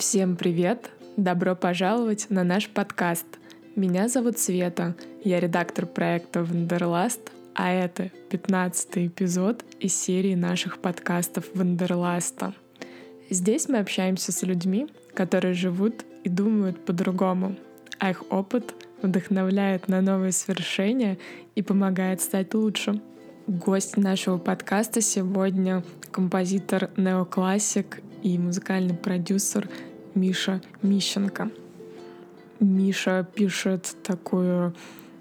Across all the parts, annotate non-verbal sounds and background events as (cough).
Всем привет! Добро пожаловать на наш подкаст. Меня зовут Света, я редактор проекта Wanderlust, а это 15 эпизод из серии наших подкастов Wanderlust а. Здесь мы общаемся с людьми, которые живут и думают по-другому, а их опыт вдохновляет на новые свершения и помогает стать лучше. Гость нашего подкаста сегодня композитор неоклассик и музыкальный продюсер Миша Мищенко. Миша пишет такую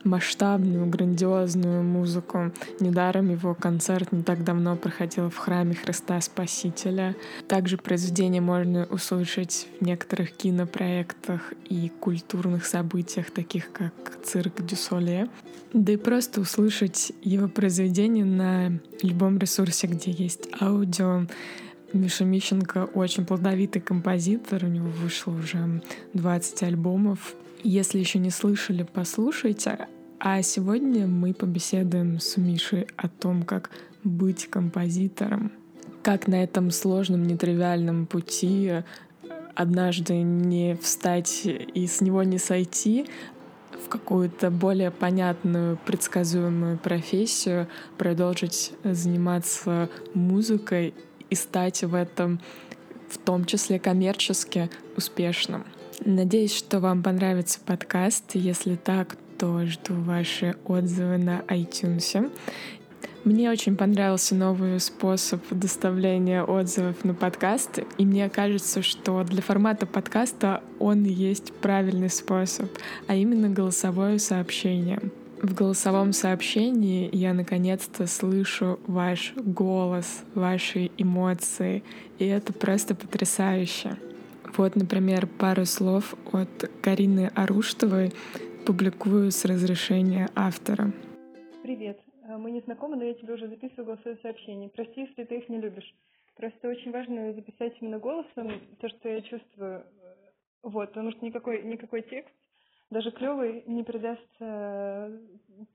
масштабную, грандиозную музыку. Недаром его концерт не так давно проходил в храме Христа Спасителя. Также произведение можно услышать в некоторых кинопроектах и культурных событиях, таких как «Цирк дю Солей». Да и просто услышать его произведение на любом ресурсе, где есть аудио, Миша Мищенко очень плодовитый композитор, у него вышло уже 20 альбомов. Если еще не слышали, послушайте. А сегодня мы побеседуем с Мишей о том, как быть композитором, как на этом сложном, нетривиальном пути однажды не встать и с него не сойти, в какую-то более понятную, предсказуемую профессию, продолжить заниматься музыкой и стать в этом, в том числе коммерчески, успешным. Надеюсь, что вам понравится подкаст. Если так, то жду ваши отзывы на iTunes. Мне очень понравился новый способ доставления отзывов на подкаст, и мне кажется, что для формата подкаста он есть правильный способ, а именно голосовое сообщение. В голосовом сообщении я наконец-то слышу ваш голос, ваши эмоции, и это просто потрясающе. Вот, например, пару слов от Карины Аруштовой публикую с разрешения автора. Привет. Э, мы не знакомы, но я тебе уже записываю голосовое сообщение. Прости, если ты их не любишь. Просто очень важно записать именно голосом то, что я чувствую. Вот, потому что никакой, никакой текст даже клевый не передаст э,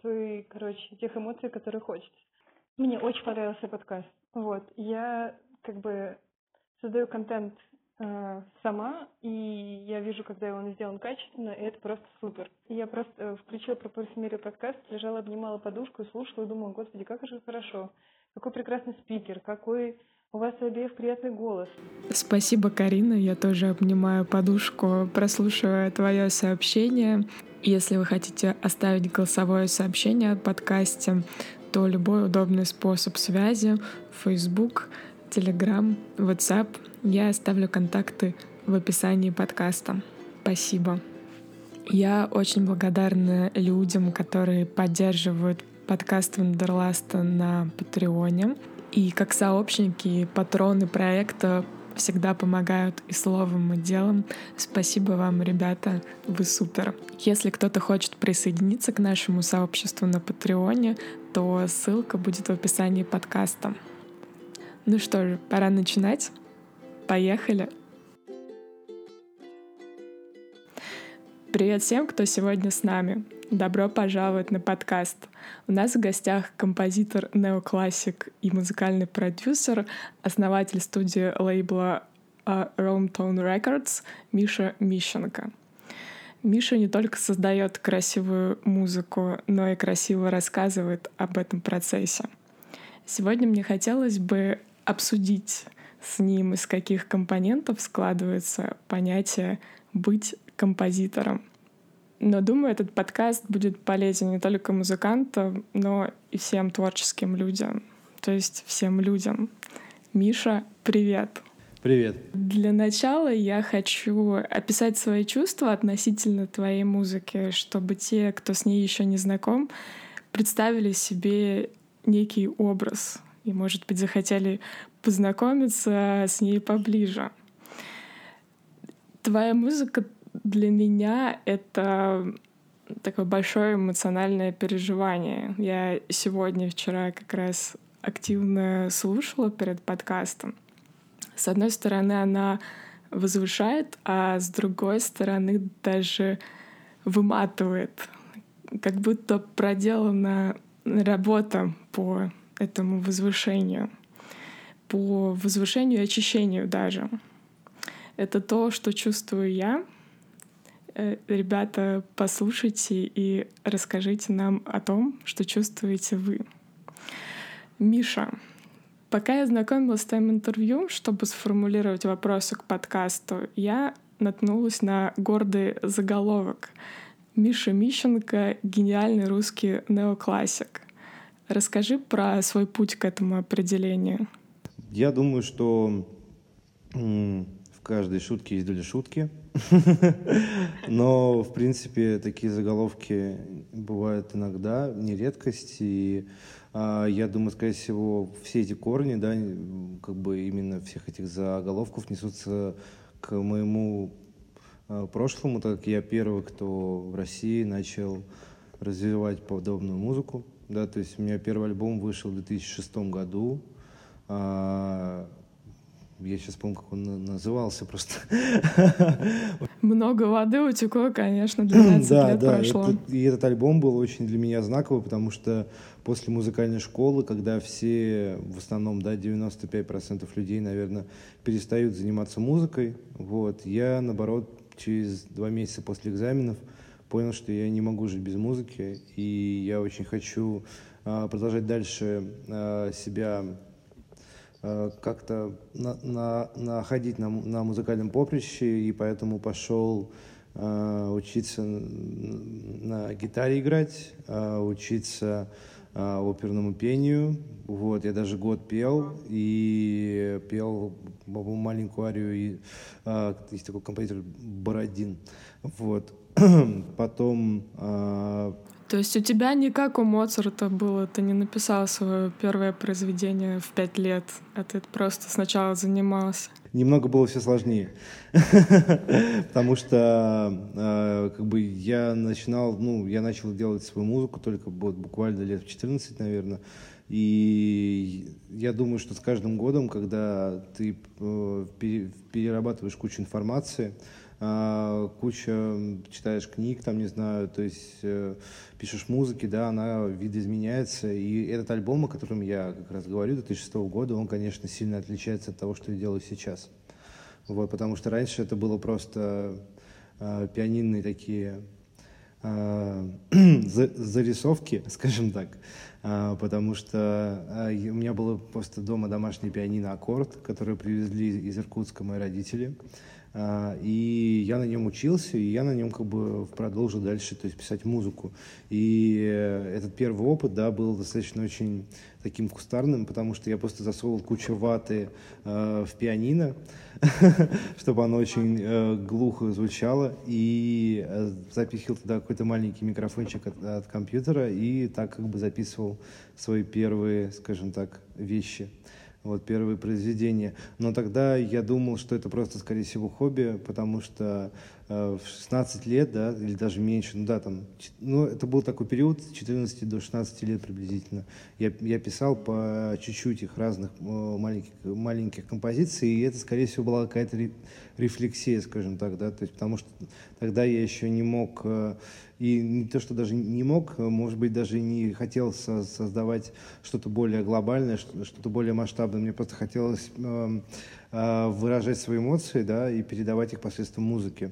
той, короче, тех эмоций, которые хочется. Мне очень понравился подкаст. Вот, я как бы создаю контент э, сама, и я вижу, когда он сделан качественно, и это просто супер. И я просто э, включила про парфюмерию подкаст, лежала, обнимала подушку, слушала и думала, господи, как же хорошо, какой прекрасный спикер, какой у вас обеих приятный голос. Спасибо, Карина. Я тоже обнимаю подушку, прослушивая твое сообщение. Если вы хотите оставить голосовое сообщение о подкасте, то любой удобный способ связи — Facebook, Telegram, WhatsApp. Я оставлю контакты в описании подкаста. Спасибо. Я очень благодарна людям, которые поддерживают подкаст Wanderlust а на Patreon е. И как сообщники и патроны проекта всегда помогают и словом, и делом. Спасибо вам, ребята, вы супер. Если кто-то хочет присоединиться к нашему сообществу на Патреоне, то ссылка будет в описании подкаста. Ну что же, пора начинать. Поехали! Привет всем, кто сегодня с нами. Добро пожаловать на подкаст. У нас в гостях композитор неоклассик и музыкальный продюсер, основатель студии лейбла uh, Rome Tone Records Миша Мищенко. Миша не только создает красивую музыку, но и красиво рассказывает об этом процессе. Сегодня мне хотелось бы обсудить с ним, из каких компонентов складывается понятие «быть композитором». Но думаю, этот подкаст будет полезен не только музыкантам, но и всем творческим людям. То есть всем людям. Миша, привет! Привет. Для начала я хочу описать свои чувства относительно твоей музыки, чтобы те, кто с ней еще не знаком, представили себе некий образ и, может быть, захотели познакомиться с ней поближе. Твоя музыка для меня это такое большое эмоциональное переживание. Я сегодня, вчера как раз активно слушала перед подкастом. С одной стороны, она возвышает, а с другой стороны даже выматывает. Как будто проделана работа по этому возвышению, по возвышению и очищению даже. Это то, что чувствую я. Э, ребята, послушайте и расскажите нам о том, что чувствуете вы. Миша, пока я знакомилась с твоим интервью, чтобы сформулировать вопросы к подкасту, я наткнулась на гордый заголовок. Миша Мищенко — гениальный русский неоклассик. Расскажи про свой путь к этому определению. Я думаю, что в каждой шутке есть доля шутки. (laughs) Но, в принципе, такие заголовки бывают иногда, не редкость. И а, я думаю, скорее всего, все эти корни, да, как бы именно всех этих заголовков несутся к моему а, прошлому, так как я первый, кто в России начал развивать подобную музыку. Да, то есть у меня первый альбом вышел в 2006 году. А, я сейчас помню, как он назывался просто. Много воды утекло, конечно, (laughs) 12 да, лет да, прошло. Это, и этот альбом был очень для меня знаковый, потому что после музыкальной школы, когда все, в основном, да, 95% людей, наверное, перестают заниматься музыкой, вот, я, наоборот, через два месяца после экзаменов понял, что я не могу жить без музыки, и я очень хочу а, продолжать дальше а, себя как-то на, на, находить на, на музыкальном поприще, и поэтому пошел а, учиться на гитаре играть, а, учиться оперному пению. Вот, я даже год пел, и пел маленькую арию, и, есть такой композитор Бородин. Вот. (clears throat) Потом... То есть у тебя не как у Моцарта было, ты не написал свое первое произведение в пять лет, а ты просто сначала занимался? Немного было все сложнее, (laughs) потому что э, как бы я начинал, ну, я начал делать свою музыку только буквально лет в 14, наверное, и я думаю, что с каждым годом, когда ты э, перерабатываешь кучу информации, куча читаешь книг, там, не знаю, то есть э, пишешь музыки, да, она видоизменяется. И этот альбом, о котором я как раз говорю, 2006 года, он, конечно, сильно отличается от того, что я делаю сейчас. Вот, потому что раньше это было просто э, пианинные такие э, (clears throat) зарисовки, (laughs) скажем так, э, потому что э, у меня было просто дома домашний пианино «Аккорд», который привезли из Иркутска мои родители. А, и я на нем учился, и я на нем как бы продолжил дальше то есть, писать музыку. И э, этот первый опыт, да, был достаточно очень таким кустарным, потому что я просто засовывал кучу ваты э, в пианино, (laughs) чтобы оно очень э, глухо звучало, и э, запихивал туда какой-то маленький микрофончик от, от компьютера, и так как бы записывал свои первые, скажем так, вещи вот первые произведения. Но тогда я думал, что это просто, скорее всего, хобби, потому что э, в 16 лет, да, или даже меньше, ну да, там, ну, это был такой период с 14 до 16 лет приблизительно. Я, я писал по чуть-чуть их разных э, маленьких, маленьких композиций, и это, скорее всего, была какая-то рефлексия, скажем так, да, то есть потому что тогда я еще не мог э, и не то, что даже не мог, может быть, даже не хотел создавать что-то более глобальное, что-то более масштабное. Мне просто хотелось э, э, выражать свои эмоции, да, и передавать их посредством музыки.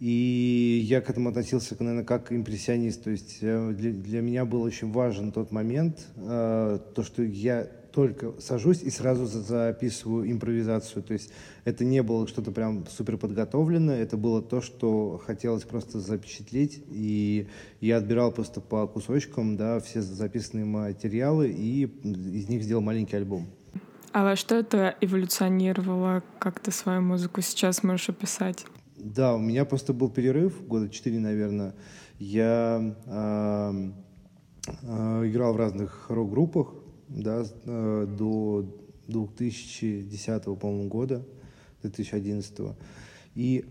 И я к этому относился, наверное, как импрессионист. То есть э, для, для меня был очень важен тот момент, э, то, что я только сажусь и сразу записываю импровизацию. То есть это не было что-то прям супер подготовленное, это было то, что хотелось просто запечатлеть. И я отбирал просто по кусочкам да, все записанные материалы и из них сделал маленький альбом. А во что это эволюционировало? Как ты свою музыку сейчас можешь описать? Да, у меня просто был перерыв, года четыре, наверное. Я э, э, играл в разных рок-группах, да, э, до 2010, по-моему, года, 2011. И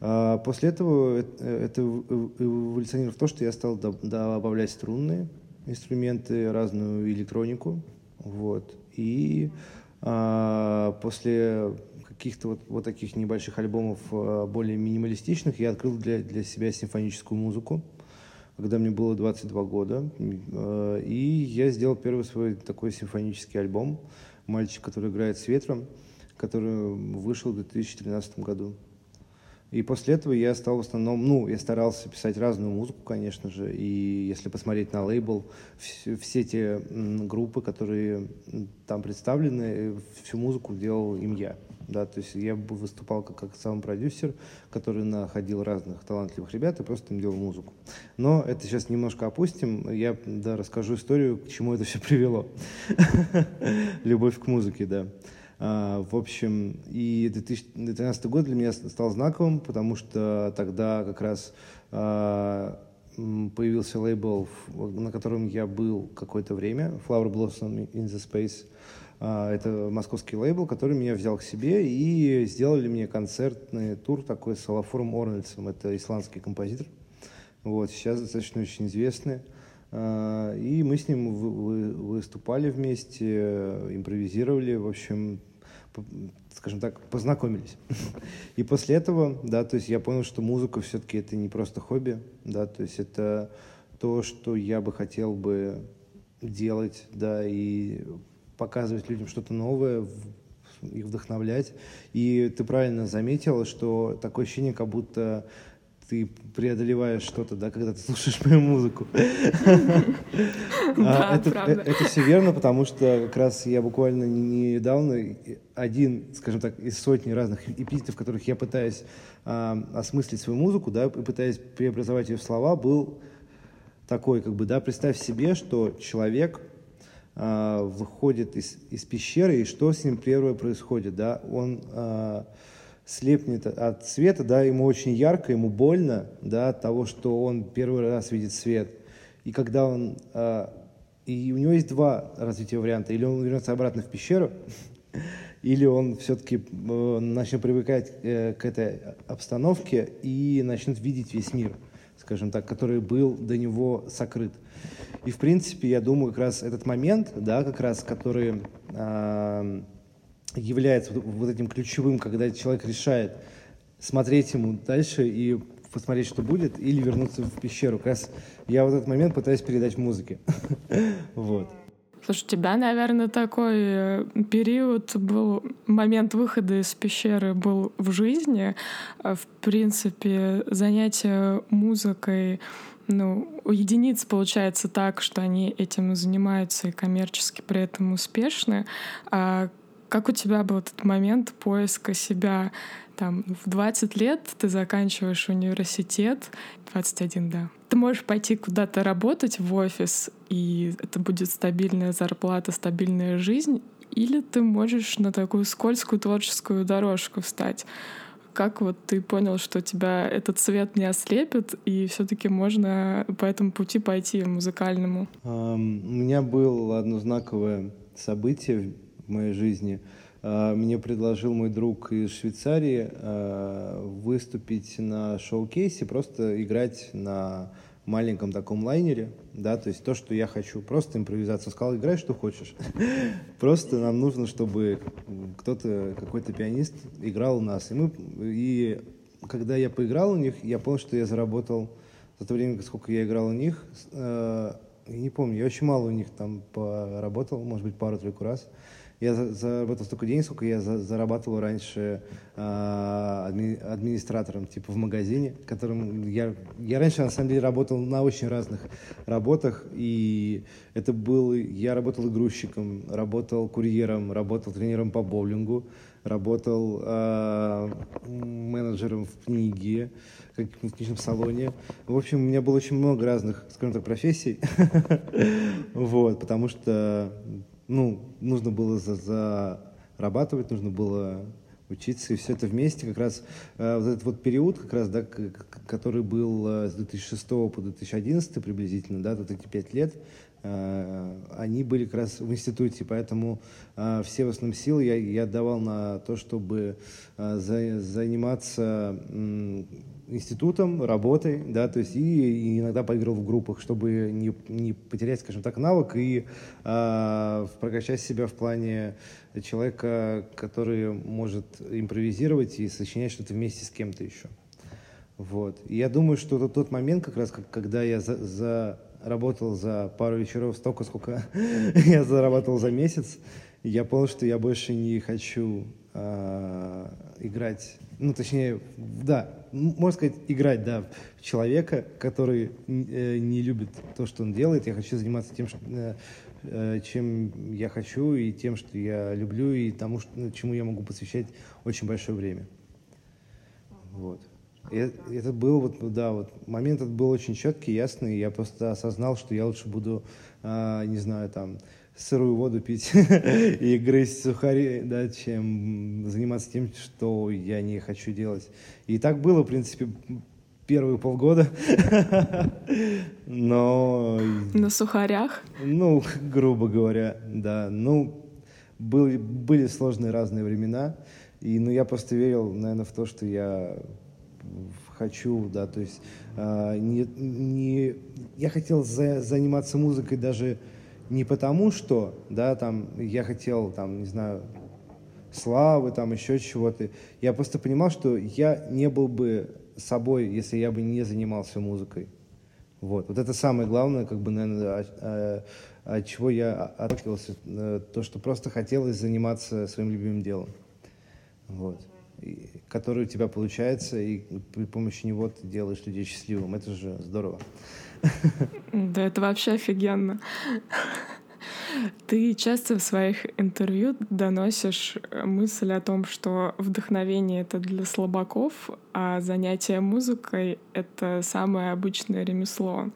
э, (clears throat) после этого это эволюционировало в то, что я стал добавлять струнные инструменты, разную электронику. Вот. И а, после каких-то вот, вот таких небольших альбомов более минималистичных я открыл для, для себя симфоническую музыку когда мне было 22 года. Э, и я сделал первый свой такой симфонический альбом «Мальчик, который играет с ветром». который вышел в 2013 году. И после этого я стал в основном, ну, я старался писать разную музыку, конечно же, и если посмотреть на лейбл, все, все те группы, которые там представлены, всю музыку делал им я. Да, то есть я выступал как, как сам продюсер, который находил разных талантливых ребят и просто им делал музыку. Но это сейчас немножко опустим. Я да, расскажу историю, к чему это все привело. (laughs) Любовь к музыке, да. А, в общем, и 2013 год для меня стал знаковым, потому что тогда как раз а, появился лейбл, на котором я был какое-то время, Flower Blossom in the Space. А, это московский лейбл, который меня взял к себе и сделали мне концертный тур такой с Алафором Орнельсом. Это исландский композитор. Вот, сейчас достаточно очень известный. И мы с ним выступали вместе, импровизировали. В общем, скажем так, познакомились. (laughs) И после этого, да, то есть я понял, что музыка все-таки это не просто хобби, да, то есть это то, что я бы хотел бы делать, да, и показывать людям что-то новое, их вдохновлять. И ты правильно заметила, что такое ощущение, как будто ты преодолеваешь что-то, да, когда ты (laughs) слушаешь мою музыку. (laughs) А, это все верно, потому что как раз я буквально недавно один, скажем так, из сотни разных эпитетов, в которых я пытаюсь а, осмыслить свою музыку, да, и пытаюсь преобразовать ее в слова, был такой, как бы, да, представь себе, что человек а, выходит из, из пещеры, и что с ним первое происходит, да, он слепнет от света, да, ему очень ярко, ему больно, да, от того, что он первый раз видит свет. И когда он... Э, и у него есть два развития варианта. Или он вернется обратно в пещеру, (laughs) или он все-таки э, начнет привыкать э, к этой обстановке и начнет видеть весь мир, скажем так, который был до него сокрыт. И, в принципе, я думаю, как раз этот момент, да, как раз, который... Э, является вот этим ключевым, когда человек решает смотреть ему дальше и посмотреть, что будет, или вернуться в пещеру. Как раз я в этот момент пытаюсь передать музыке. (laughs) вот. Слушай, у тебя, наверное, такой э, период был, момент выхода из пещеры был в жизни. А, в принципе, занятие музыкой ну, у единиц получается так, что они этим занимаются и коммерчески при этом успешны. А как у тебя был этот момент поиска себя? Там, в 20 лет ты заканчиваешь университет, 21, да. Ты можешь пойти куда-то работать в офис, и это будет стабильная зарплата, стабильная жизнь, или ты можешь на такую скользкую творческую дорожку встать. Как вот ты понял, что тебя этот цвет не ослепит, и все-таки можно по этому пути пойти музыкальному? Um, у меня было одно знаковое событие в моей жизни. А, мне предложил мой друг из Швейцарии а, выступить на шоу-кейсе, просто играть на маленьком таком лайнере, да, то есть то, что я хочу, просто импровизацию. Сказал, играй, что хочешь. (laughs) Просто нам нужно, чтобы кто-то, какой-то пианист играл у нас. И, мы, и когда я поиграл у них, я понял, что я заработал за то время, сколько я играл у них, э, не помню, я очень мало у них там поработал, может быть, пару-тройку раз я заработал столько денег, сколько я за, зарабатывал раньше э, адми, администратором, типа в магазине, которым я, я раньше на самом деле работал на очень разных работах, и это был, я работал игрузчиком, работал курьером, работал тренером по боулингу, работал э, менеджером в книге, как в книжном салоне. В общем, у меня было очень много разных, скажем так, профессий. (laughs) Вот, потому что ну, нужно было за зарабатывать, нужно было учиться, и все это вместе, как раз э, вот этот вот период, как раз, да, который был э, с 2006 по 2011 приблизительно, да, вот эти пять лет, они были как раз в институте, поэтому э, все в основном силы я, я давал на то, чтобы э, за, заниматься институтом, работой, да, то есть и, и иногда поиграл в группах, чтобы не, не потерять, скажем так, навык и э, прокачать себя в плане человека, который может импровизировать и сочинять что-то вместе с кем-то еще. Вот. И я думаю, что это тот момент, как раз, когда я за, за работал за пару вечеров столько, сколько (laughs) я зарабатывал за месяц, я понял, что я больше не хочу э, играть, ну, точнее, да, можно сказать, играть, да, в человека, который э, не любит то, что он делает. Я хочу заниматься тем, что, э, э, чем я хочу, и тем, что я люблю, и тому, что, чему я могу посвящать очень большое время. Вот. И это был вот, да, вот момент этот был очень четкий, ясный. Я просто осознал, что я лучше буду, э, не знаю, там, сырую воду пить (laughs) и грызть сухари, да, чем заниматься тем, что я не хочу делать. И так было, в принципе, первые полгода. (laughs) Но... На сухарях? Ну, грубо говоря, да. Ну, были, были сложные разные времена. И, ну, я просто верил, наверное, в то, что я хочу, да, то есть э, не, не, я хотел за, заниматься музыкой даже не потому, что, да, там, я хотел, там, не знаю, славы, там, еще чего-то. Я просто понимал, что я не был бы собой, если я бы не занимался музыкой. Вот. Вот это самое главное, как бы, наверное, от, от, чего я отталкивался, э, то, что просто хотелось заниматься своим любимым делом. Вот. Который у тебя получается, и при помощи него ты делаешь людей счастливым. Это же здорово. Да, это вообще офигенно. Ты часто в своих интервью доносишь мысль о том, что вдохновение — это для слабаков, а занятие музыкой — это самое обычное ремесло.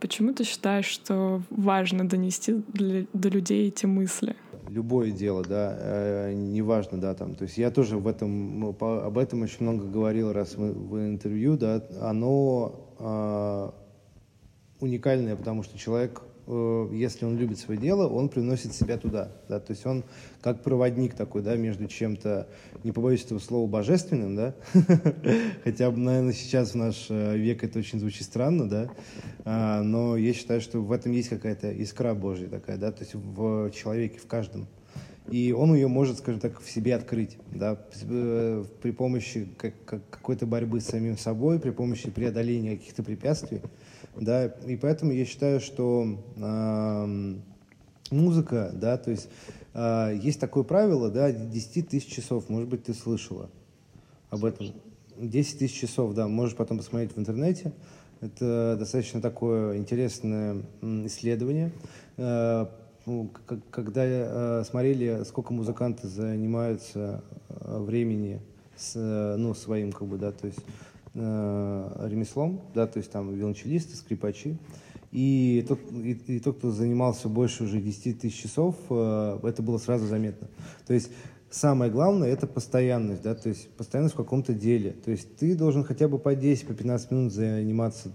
Почему ты считаешь, что важно донести для, до людей эти мысли? Любое дело, да, э, неважно, да, там, то есть я тоже в этом, ну, по, об этом очень много говорил раз в, в интервью, да, оно э, уникальное, потому что человек, если он любит свое дело, он приносит себя туда. Да? То есть он как проводник такой, да, между чем-то, не побоюсь этого слова, божественным, да, (laughs) хотя, наверное, сейчас в наш э, век это очень звучит странно, да, а, но я считаю, что в этом есть какая-то искра Божья такая, да, то есть в человеке, в каждом. И он ее может, скажем так, в себе открыть, да, э, при помощи какой-то борьбы с самим собой, при помощи преодоления каких-то препятствий, да, и поэтому я считаю, что э, музыка, да, то есть э, есть такое правило, да, 10 тысяч часов, может быть, ты слышала об этом. 10 тысяч часов, да, можешь потом посмотреть в интернете. Это достаточно такое интересное исследование. Э, когда э, смотрели, сколько музыканты занимаются времени с, ну, своим, как бы, да, то есть э, ремеслом, да, то есть там виолончелисты, скрипачи. И тот, и, и тот, кто занимался больше уже 10 тысяч часов, э, это было сразу заметно. То есть самое главное – это постоянность, да, то есть постоянность в каком-то деле. То есть ты должен хотя бы по 10, по 15 минут заниматься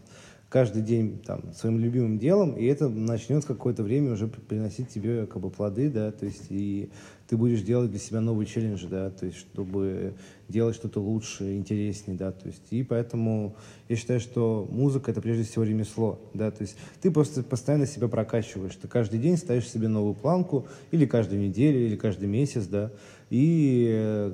каждый день там, своим любимым делом, и это начнет какое-то время уже приносить тебе как бы плоды, да, то есть и ты будешь делать для себя новые челленджи, да, то есть чтобы делать что-то лучше, интереснее, да, то есть. И поэтому я считаю, что музыка это прежде всего ремесло, да, то есть ты просто постоянно себя прокачиваешь, ты каждый день ставишь себе новую планку, или каждую неделю, или каждый месяц, да, и э,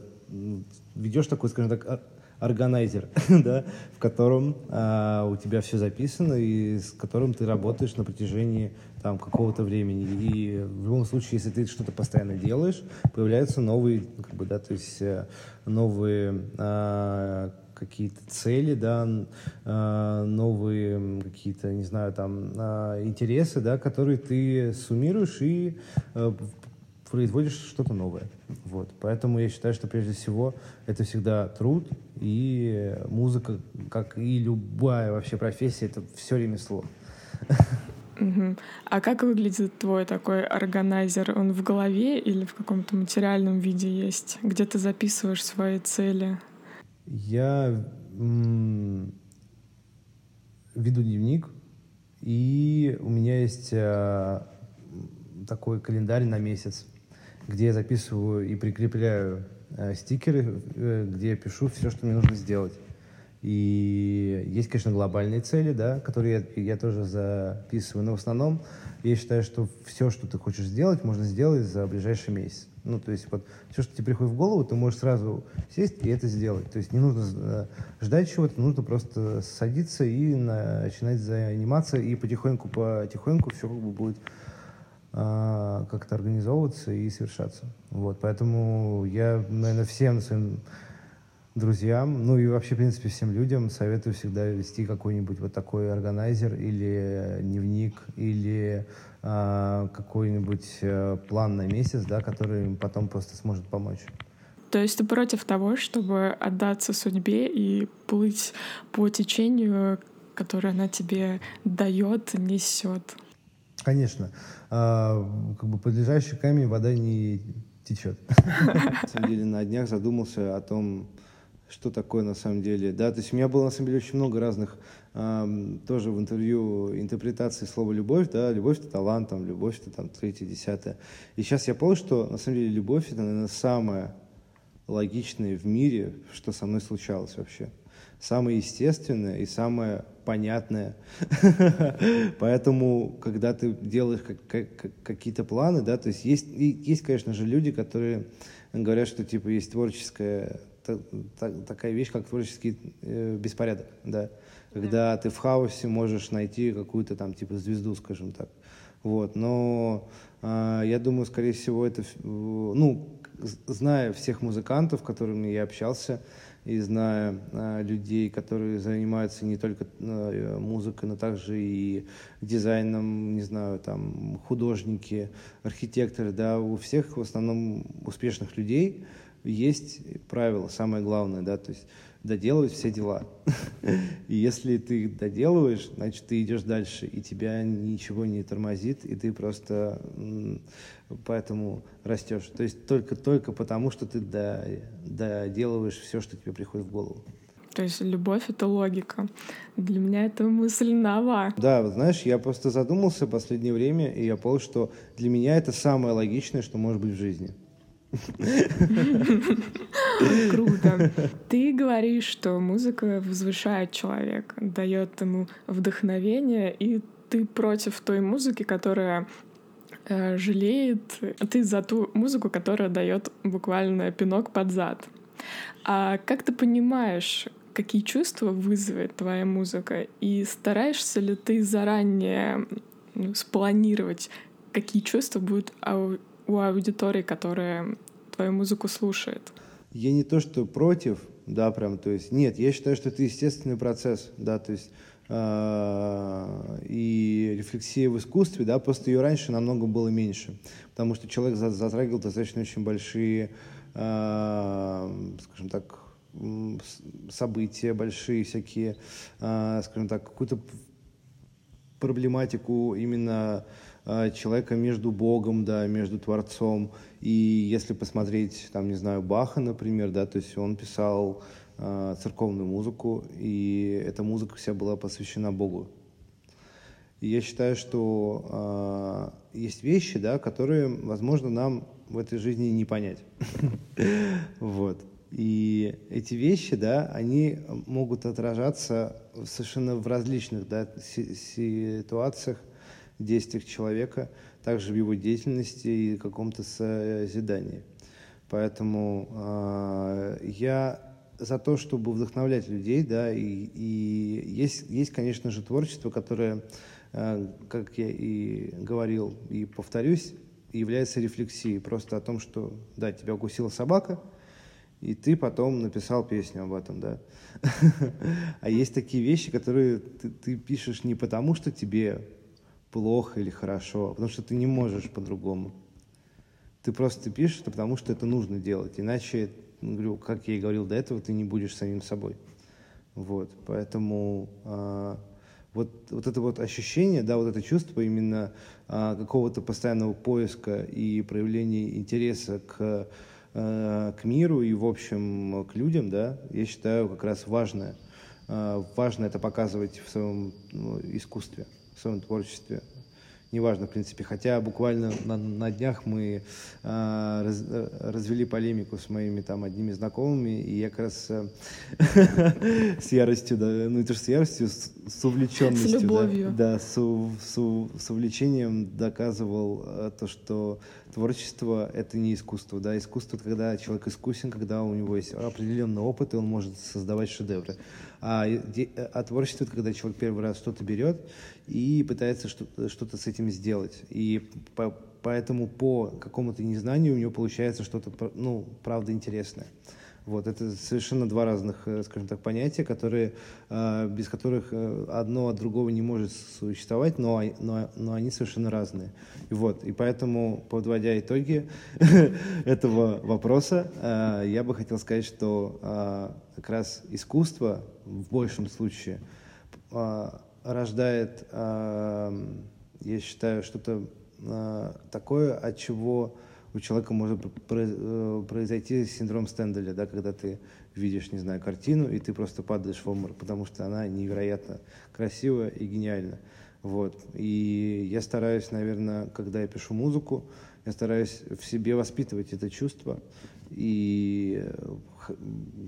ведешь такой, скажем так, органайзер, (laughs) да, в котором а, у тебя все записано и с которым ты работаешь на протяжении там какого-то времени. И в любом случае, если ты что-то постоянно делаешь, появляются новые, как бы, да, то есть э, новые а, какие-то цели, да, а, новые какие-то, не знаю, там а, интересы, да, которые ты суммируешь и а, производишь что-то новое. Вот. Поэтому я считаю, что прежде всего это всегда труд, и музыка, как и любая вообще профессия, это все ремесло. А как выглядит твой такой органайзер? Он в голове или в каком-то материальном виде есть? Где ты записываешь свои цели? Я веду дневник, и у меня есть а, такой календарь на месяц где я записываю и прикрепляю э, стикеры, э, где я пишу все, что мне нужно сделать. И есть, конечно, глобальные цели, да, которые я, я тоже записываю, но в основном я считаю, что все, что ты хочешь сделать, можно сделать за ближайший месяц. Ну, то есть вот все, что тебе приходит в голову, ты можешь сразу сесть и это сделать. То есть не нужно э, ждать чего-то, нужно просто садиться и начинать заниматься, и потихоньку, потихоньку все как бы будет а, как-то организовываться и совершаться. Вот, поэтому я, наверное, всем своим друзьям, ну и вообще, в принципе, всем людям советую всегда вести какой-нибудь вот такой органайзер или дневник, или э, какой-нибудь план на месяц, да, который им потом просто сможет помочь. То есть ты против того, чтобы отдаться судьбе и плыть по течению, которое она тебе дает, несет? Конечно. А, как бы подлежащий камень вода не течет. На самом деле на днях задумался о том, что такое на самом деле. Да, то есть у меня было на самом деле очень много разных э, тоже в интервью интерпретаций слова любовь, да, любовь это талант, там, любовь это там третье, десятое. И сейчас я понял, что на самом деле любовь это, наверное, самое логичное в мире, что со мной случалось вообще. Самое естественное и самое понятное. (laughs) Поэтому, когда ты делаешь какие-то планы, да, то есть есть, есть, конечно же, люди, которые говорят, что типа есть творческая такая вещь, как творческий э, беспорядок, да. Когда ты в хаосе можешь найти какую-то там типа звезду, скажем так. Вот, но э, я думаю, скорее всего, это, ну, зная всех музыкантов, с которыми я общался, и зная э, людей, которые занимаются не только э, музыкой, но также и дизайном, не знаю, там художники, архитекторы, да, у всех в основном успешных людей есть правило, самое главное, да, то есть доделывать все дела. (laughs) И если ты доделываешь, значит, ты идешь дальше, и тебя ничего не тормозит, и ты просто поэтому растешь. То есть только, только потому, что ты доделываешь все, что тебе приходит в голову. То есть любовь — это логика. Для меня это мысль нова. Да, знаешь, я просто задумался в последнее время, и я понял, что для меня это самое логичное, что может быть в жизни. Круто. Ты говоришь, что музыка возвышает человека, дает ему вдохновение, и ты против той музыки, которая э, жалеет, ты за ту музыку, которая дает буквально пинок под зад. А как ты понимаешь, какие чувства вызовет твоя музыка, и стараешься ли ты заранее ну, спланировать, какие чувства будут у аудитории, которая твою музыку слушает? Я не то, что против, да, прям, то есть, нет, я считаю, что это естественный процесс, да, то есть, э, и рефлексия в искусстве, да, просто ее раньше намного было меньше, потому что человек затрагивал достаточно очень большие, э, скажем так, события большие всякие, э, скажем так, какую-то проблематику именно человека между Богом, да, между Творцом. И если посмотреть, там, не знаю, Баха, например, да, то есть он писал э, церковную музыку, и эта музыка вся была посвящена Богу. И я считаю, что э, есть вещи, да, которые, возможно, нам в этой жизни не понять. (laughs) Вот. И эти вещи, да, они могут отражаться совершенно в различных да, ситуациях, действиях человека, также в его деятельности и каком-то созидании. Поэтому э, я за то, чтобы вдохновлять людей, да, и, и есть, есть, конечно же, творчество, которое, э, как я и говорил, и повторюсь, является рефлексией просто о том, что, да, тебя укусила собака, и ты потом написал песню об этом, да. (laughs) А есть такие вещи, которые ты, пишешь не потому, что тебе плохо или хорошо, потому что ты не можешь по-другому. Ты просто пишешь это потому, что это нужно делать. Иначе, ну, говорю, как я и говорил до этого, ты не будешь самим собой. Вот, поэтому э, вот, вот это вот ощущение, да, вот это чувство именно э, какого-то постоянного поиска и проявления интереса к, э, к миру и, в общем, к людям, да, я считаю как раз важное. Э, важно это показывать в своем ну, искусстве в своем творчестве. Неважно, в принципе. Хотя буквально на, на днях мы э, раз, развели полемику с моими там одними знакомыми, и я как раз э, (laughs) с яростью, да, ну это же с яростью, с, с увлеченностью. С любовью. Да, да с, с, с увлечением доказывал э, то, что творчество — это не искусство. Да? Искусство — когда человек искусен, когда у него есть определенный опыт, и он может создавать шедевры. А, а творчество — это когда человек первый раз что-то берет и пытается что-то, с этим сделать. И по, поэтому по какому-то незнанию у него получается что-то, ну, правда, интересное. Вот, это совершенно два разных, э, скажем так, понятия, которые, э, без которых э, одно от другого не может существовать, но, но, но они совершенно разные. И вот, и поэтому, подводя итоги (laughs) этого вопроса, я бы хотел сказать, что как раз искусство в большем случае рождает, я считаю, что-то такое, от чего у человека может э, произойти синдром Стенделя, да, когда ты видишь, не знаю, картину, и ты просто падаешь в обморок, потому что она невероятно красивая и гениальна. Вот. И я стараюсь, наверное, когда я пишу музыку, я стараюсь в себе воспитывать это чувство. И э,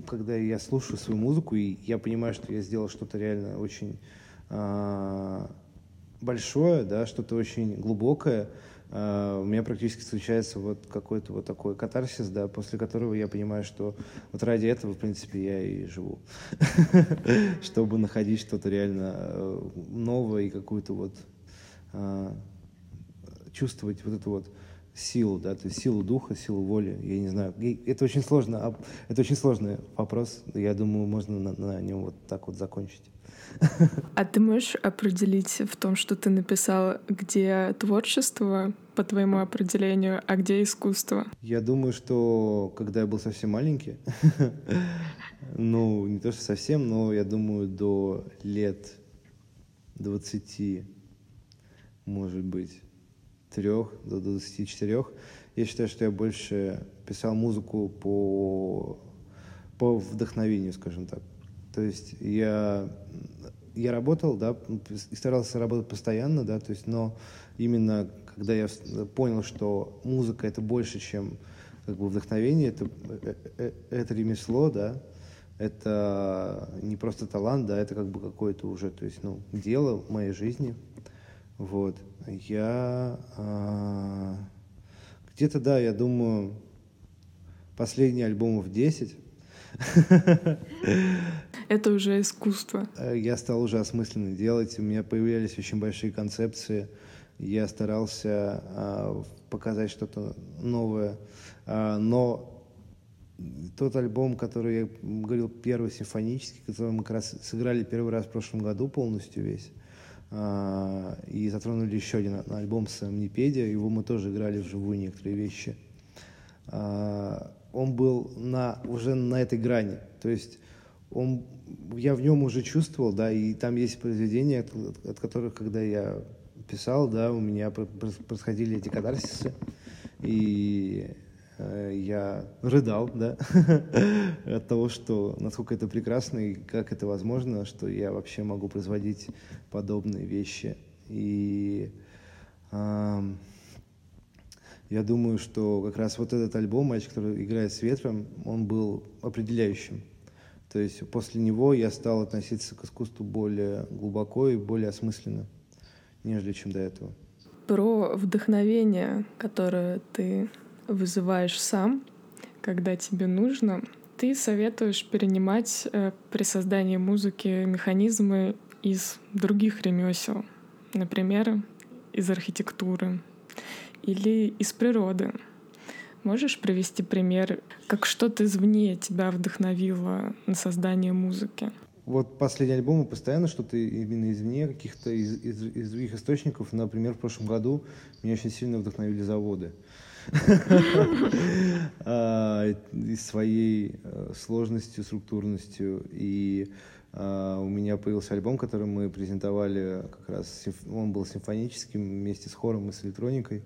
когда я слушаю свою музыку, и я понимаю, что я сделал что-то реально очень э, большое, да, что-то очень глубокое, а, у меня практически случается вот какой-то вот такой катарсис, да, после которого я понимаю, что вот ради этого, в принципе, я и живу. (laughs) Чтобы находить что-то реально э, новое и какую-то вот а, чувствовать вот эту вот силу, да, то есть силу духа, силу воли, я не знаю. Это очень сложно, это очень сложный вопрос. Я думаю, можно на, на нем вот так вот закончить. (laughs) А ты можешь определить в том, что ты написал, где творчество, по твоему определению, а где искусство? Я думаю, что когда я был совсем маленький, (laughs) ну, не то что совсем, но я думаю, до лет 20, может быть, трех, до 24, я считаю, что я больше писал музыку по, по вдохновению, скажем так. То есть я, я работал, да, и старался работать постоянно, да, то есть, но именно когда я понял, что музыка это больше, чем как бы вдохновение, это, э, э, это ремесло, да, это не просто талант, да, это как бы какое-то уже, то есть, ну, дело в моей жизни, вот. Я а, где-то, да, я думаю, последний альбомов 10, Это уже искусство. Э, я стал уже осмысленно делать, у меня появлялись очень большие концепции, я старался а, показать что-то новое, а, но тот альбом, который я говорил, первый симфонический, который мы как раз сыграли первый раз в прошлом году полностью весь, а, и затронули еще один альбом с Амнипедия, его мы тоже играли вживую некоторые вещи. Он был на, уже на этой грани. То есть он, я в нем уже чувствовал, да, и там есть произведения, от, от которых, когда я писал, да, у меня происходили эти катарсисы, и э, я рыдал, да, (laughs) от того, что насколько это прекрасно и как это возможно, что я вообще могу производить подобные вещи. И я думаю, что как раз вот этот альбом «Мальчик, который играет с ветром», он был определяющим. То есть после него я стал относиться к искусству более глубоко и более осмысленно, нежели чем до этого. Про вдохновение, которое ты вызываешь сам, когда тебе нужно, ты советуешь перенимать э, при создании музыки механизмы из других ремесел, например, из архитектуры, или из природы. Можешь привести пример, как что-то извне тебя вдохновило на создание музыки? Вот последние альбомы постоянно что-то именно извне, каких-то из, из, из других источников. Например, в прошлом году меня очень сильно вдохновили заводы. (laughs) А, и своей э, сложностью, структурностью. И а, у меня появился альбом, который мы презентовали как раз, он был симфоническим вместе с хором и с электроникой.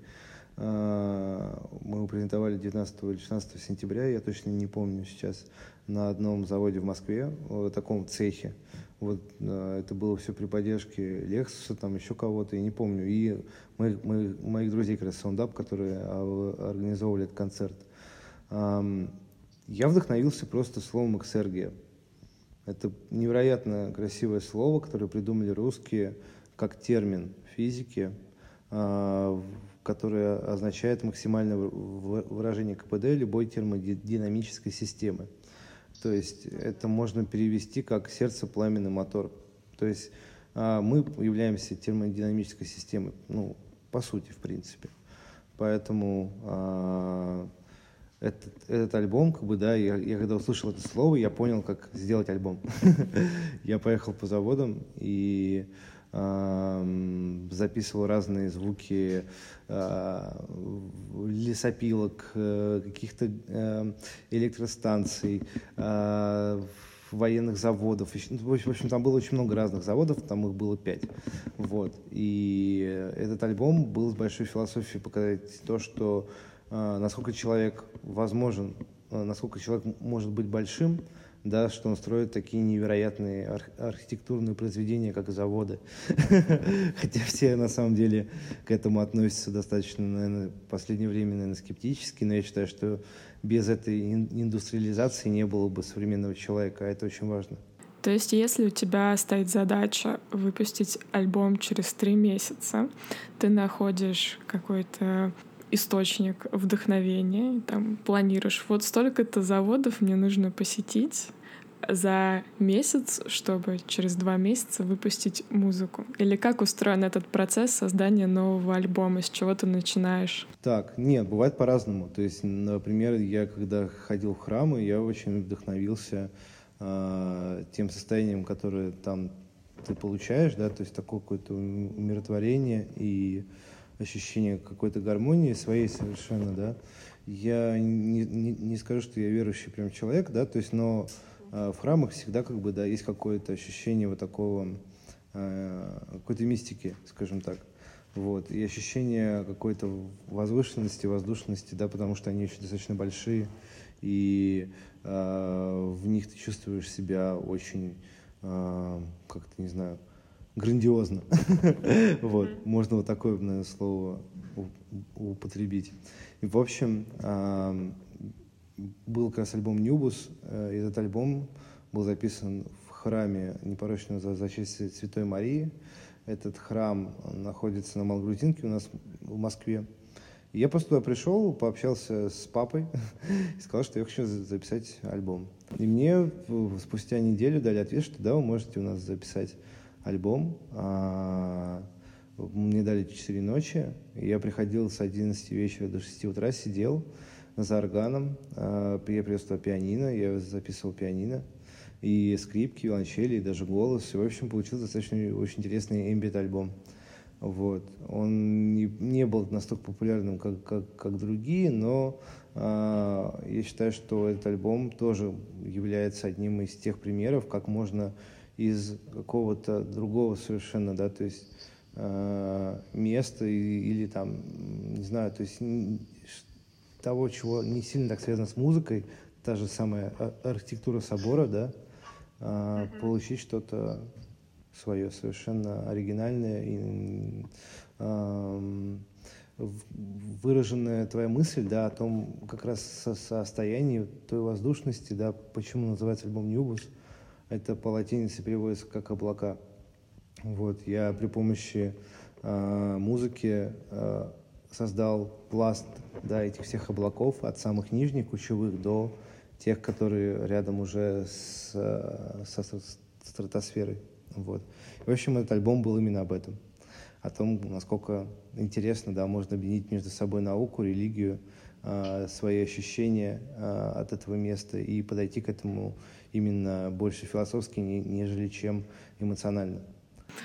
А, мы его презентовали 19 или 16 сентября, я точно не помню сейчас, на одном заводе в Москве, в таком цехе. Вот а, это было все при поддержке Лексуса, там еще кого-то, я не помню. И мы, мы, моих друзей, как раз Soundup, которые организовывали этот концерт. Я вдохновился просто словом «эксергия». Это невероятно красивое слово, которое придумали русские как термин физики, а, которое означает максимальное выражение КПД любой термодинамической системы. То есть это можно перевести как сердце, пламенный мотор. То есть а, мы являемся термодинамической системой, ну, по сути, в принципе. Поэтому э, этот, этот альбом, как бы, да, я, я когда услышал это слово, я понял, как сделать альбом. (laughs) я поехал по заводам и записывал разные звуки а, лесопилок, э, каких-то э, электростанций, а, военных заводов. Ну, в общем, там было очень много разных заводов, там их было пять. Вот. И этот альбом был с большой философией показать то, что а, насколько человек возможен, насколько человек может быть большим, да, что он строит такие невероятные арх- архитектурные произведения, как заводы. (laughs) Хотя все на самом деле к этому относятся достаточно, наверное, в последнее время, наверное, скептически, но я считаю, что без этой индустриализации не было бы современного человека, а это очень важно. То есть, если у тебя стоит задача выпустить альбом через три месяца, ты находишь какой-то источник вдохновения, там планируешь, вот столько-то заводов мне нужно посетить за месяц, чтобы через два месяца выпустить музыку? Или как устроен этот процесс создания нового альбома? С чего ты начинаешь? Так, нет, бывает по-разному. То есть, например, я когда ходил в храмы, я очень вдохновился э, тем состоянием, которое там ты получаешь, да, то есть такое какое-то умиротворение и ощущение какой-то гармонии своей совершенно, да. Я не, не, не скажу, что я верующий прям человек, да, то есть, но в храмах всегда как бы, да, есть какое-то ощущение вот такого, э, какой-то мистики, скажем так. Вот, и ощущение какой-то возвышенности, воздушности, да, потому что они очень достаточно большие, и э, в них ты чувствуешь себя очень, э, как-то, не знаю, грандиозно. (laughs) вот, можно вот такое, наверное, слово употребить. И, в общем, был как раз альбом «Нюбус». Э, этот альбом был записан в храме непорочного за зачастия Святой Марии. Этот храм находится на Малгрузинке у нас в Москве. И я просто туда пришел, пообщался с папой (laughs) и сказал, что я хочу записать альбом. И мне спустя неделю дали ответ, что да, вы можете у нас записать альбом. А, мне дали 4 ночи. Я приходил с 11 вечера до 6 утра, сидел за органом. А, я привез туда пианино, я записывал пианино. И скрипки, виолончели, и даже голос. И, в общем, получился достаточно очень интересный эмбит-альбом. Вот. Он не, не был настолько популярным, как, как, как другие, но э, я считаю, что этот альбом тоже является одним из тех примеров, как можно из какого-то другого совершенно, да, то есть э, места или там, не знаю, то есть того, чего не сильно так связано с музыкой, та же самая архитектура собора, да, э, получить что-то свое, совершенно оригинальное и э, выраженная твоя мысль, да, о том как раз со состоянии той воздушности, да, почему называется альбом «Нюбус», это по латинице переводится как облака. Вот, я при помощи э, музыки э, создал пласт да, этих всех облаков от самых нижних кучевых до тех, которые рядом уже с, со стратосферой. Вот. в общем, этот альбом был именно об этом. О том, насколько интересно, да, можно объединить между собой науку, религию, э, свои ощущения э, от этого места и подойти к этому именно больше философски, нежели чем эмоционально.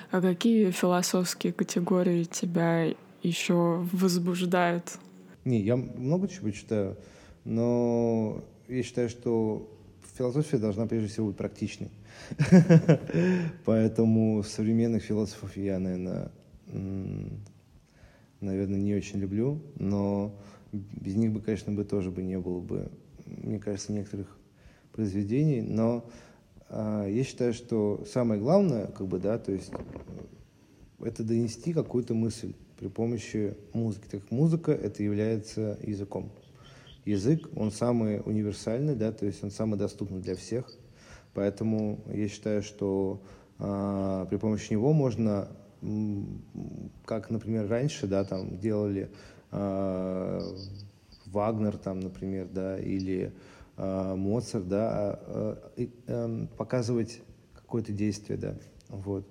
А какие философские категории тебя еще возбуждают? Не, я много чего читаю, но я считаю, что философия должна прежде всего быть практичной. (laughs) Поэтому современных философов я, наверное, наверное, не очень люблю, но без них бы, конечно, бы тоже бы не было бы, мне кажется, некоторых произведений, но э, я считаю, что самое главное, как бы, да, то есть э, это донести какую-то мысль при помощи музыки. Так музыка это является языком. Язык, он самый универсальный, да, то есть он самый доступный для всех. Поэтому я считаю, что э, при помощи него можно, как, например, раньше, да, там делали э, Вагнер, там, например, да, или э, Моцарт, да, э, э, показывать какое-то действие, да, вот.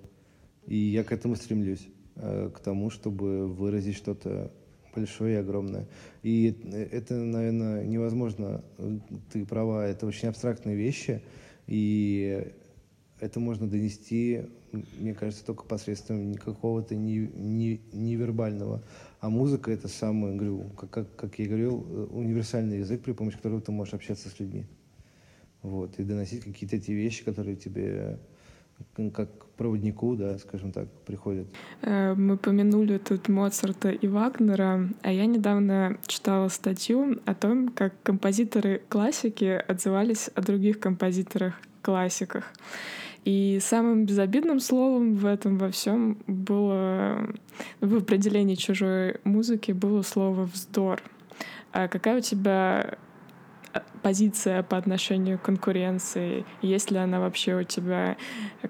И я к этому стремлюсь. Э, к тому, чтобы выразить что-то большое и огромное. И это, наверное, невозможно. Ты права, это очень абстрактные вещи, и это можно донести, мне кажется, только посредством какого-то не, не, невербального. А музыка — это самый, говорю, как, как, как я говорил, универсальный язык, при помощи которого ты можешь общаться с людьми. Вот, и доносить какие-то эти вещи, которые тебе как проводнику, да, скажем так, приходят. Э, мы помянули тут Моцарта и Вагнера, а я недавно читала статью о том, как композиторы классики отзывались о других композиторах-классиках. И самым безобидным словом в этом во всем было в определении чужой музыки было слово вздор. А какая у тебя позиция по отношению к конкуренции? Есть ли она вообще у тебя?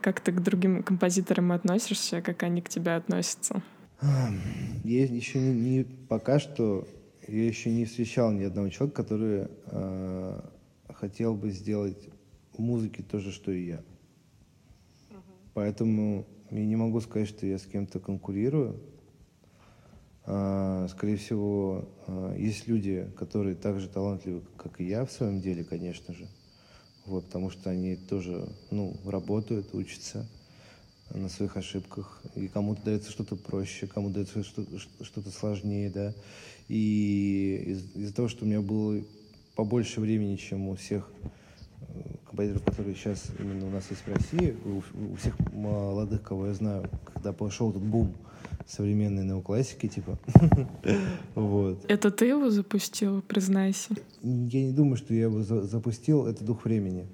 Как ты к другим композиторам относишься? Как они к тебе относятся? Я еще не, не пока что я еще не встречал ни одного человека, который э, хотел бы сделать в музыке то же, что и я. uh Поэтому я не могу сказать, что я с кем-то конкурирую. А, скорее всего, а, есть люди, которые так же талантливы, как и я в своем деле, конечно же. Вот, потому что они тоже ну, работают, учатся на своих ошибках. И кому-то дается что-то проще, кому-то дается что-то сложнее, да. И из- из-за того, что у меня было побольше времени, чем у всех э, композиторов, которые сейчас именно у нас есть в России, у, у всех молодых, кого я знаю, когда пошел этот бум, современной неоклассики, типа. (laughs) вот. Это ты его запустил, признайся? Я не думаю, что я его за запустил. Это дух времени.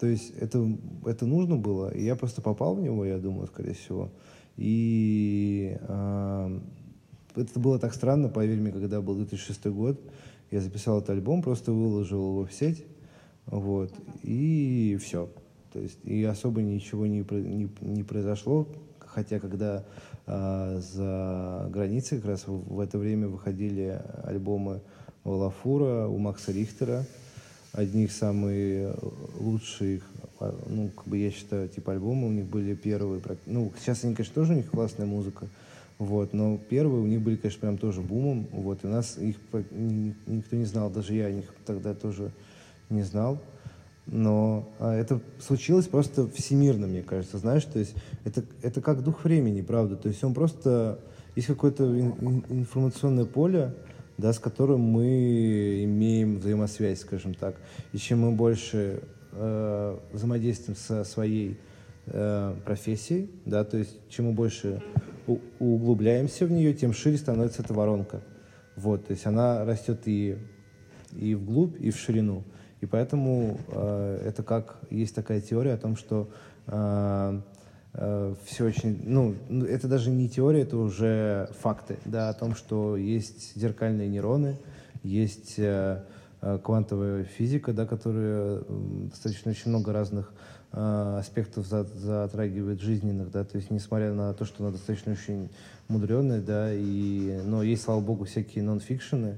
То есть это, это нужно было, и я просто попал в него, я думаю, скорее всего. И э, это было так странно, поверь мне, когда был 2006 год, я записал этот альбом, просто выложил его в сеть, вот, и все. То есть и особо ничего не, не, не произошло, хотя когда за границей. Как раз в, это время выходили альбомы у Лафура, у Макса Рихтера, одних самых лучших, а, ну, как бы я считаю, типа альбомы у них были первые. Ну, сейчас они, конечно, тоже у них классная музыка, вот, но первые у них были, конечно, прям тоже бумом, вот, и нас их никто не знал, даже я о них тогда тоже не знал но а, это случилось просто всемирно, мне кажется, знаешь, то есть это, это как дух времени, правда, то есть он просто, есть какое-то информационное поле, да, с которым мы имеем взаимосвязь, скажем так, и чем мы больше э, взаимодействуем со своей э, профессией, да, то есть чем мы больше у, углубляемся в нее, тем шире становится эта воронка, вот, то есть она растет и, и вглубь, и в ширину. И поэтому э, это как есть такая теория о том, что э, э, все очень, ну, ну, это даже не теория, это уже факты, да, о том, что есть зеркальные нейроны, есть э, э квантовая физика, да, которая достаточно очень много разных э, аспектов затрагивает жизненных, да, то есть несмотря на то, что она достаточно очень мудреная, да, и, но есть, слава богу, всякие нон-фикшены,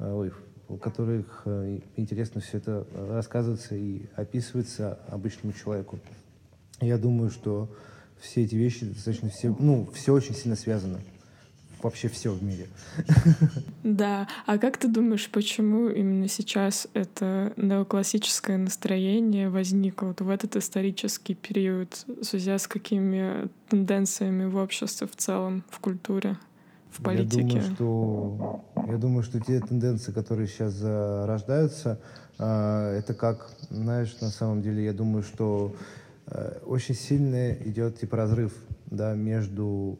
э, ой, которых э, интересно все это рассказывается и описывается обычному человеку. Я думаю, что все эти вещи достаточно все, ну, все очень сильно связано. Вообще все в мире. Да. А как ты думаешь, почему именно сейчас это неоклассическое настроение возникло вот в этот исторический период, связя с какими тенденциями в обществе в целом, в культуре? В политике? Я думаю, что, я думаю, что те тенденции, которые сейчас зарождаются, а, это как, знаешь, на самом деле, я думаю, что э, очень сильно идет типа разрыв да, между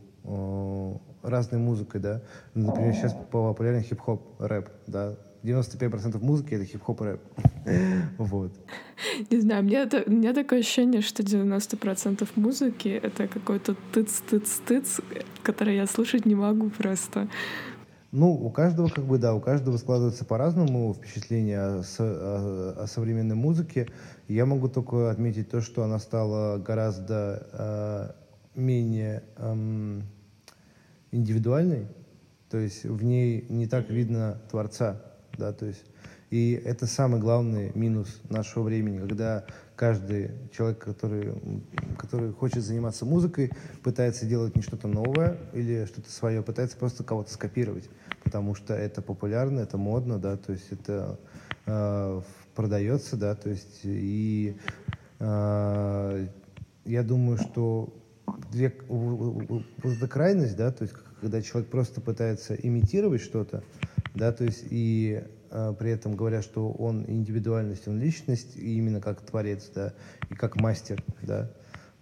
разной музыкой, да. Например, сейчас популярен хип-хоп, рэп, да. 95% музыки — это хип-хоп и рэп. (laughs) вот. Не знаю, мне это, у меня такое ощущение, что 90% музыки — это какой-то тыц-тыц-тыц, который я слушать не могу просто. Ну, у каждого, как бы, да, у каждого складывается по-разному впечатление о, о, о современной музыке. Я могу только отметить то, что она стала гораздо э, менее э, индивидуальной, то есть в ней не так видно творца, да, то есть И это самый главный минус нашего времени, когда каждый человек, который, который хочет заниматься музыкой, пытается делать не что-то новое или что-то свое, пытается просто кого-то скопировать, потому что это популярно, это модно, да, то есть это э, продается, да, то есть и э, я думаю, что две, вот эта крайность, да, то есть когда человек просто пытается имитировать что-то, да, то есть и э, при этом говоря, что он индивидуальность, он личность, и именно как творец, да, и как мастер, да,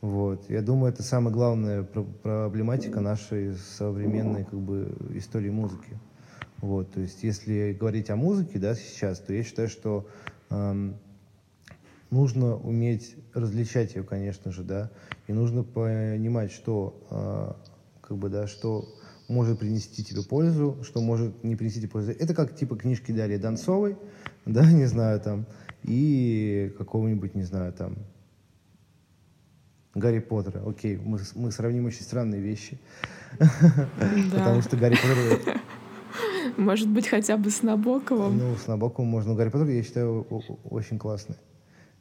вот. Я думаю, это самая главная проблематика нашей современной как бы истории музыки. Вот, то есть, если говорить о музыке, да, сейчас, то я считаю, что эм, нужно уметь различать ее, конечно же, да, и нужно понимать, что, э, как бы, да, что может принести тебе пользу, что может не принести тебе пользу. Это как типа книжки Дарьи Донцовой, (laughs) да, не знаю, там, и какого-нибудь, не знаю, там, Гарри Поттера. Окей, мы, мы сравним очень странные вещи. (laughs) Потому что Гарри Поттер... Может быть, хотя бы с Набоковым? Ну, с Набоковым можно. Гарри Поттер, я считаю, очень классный.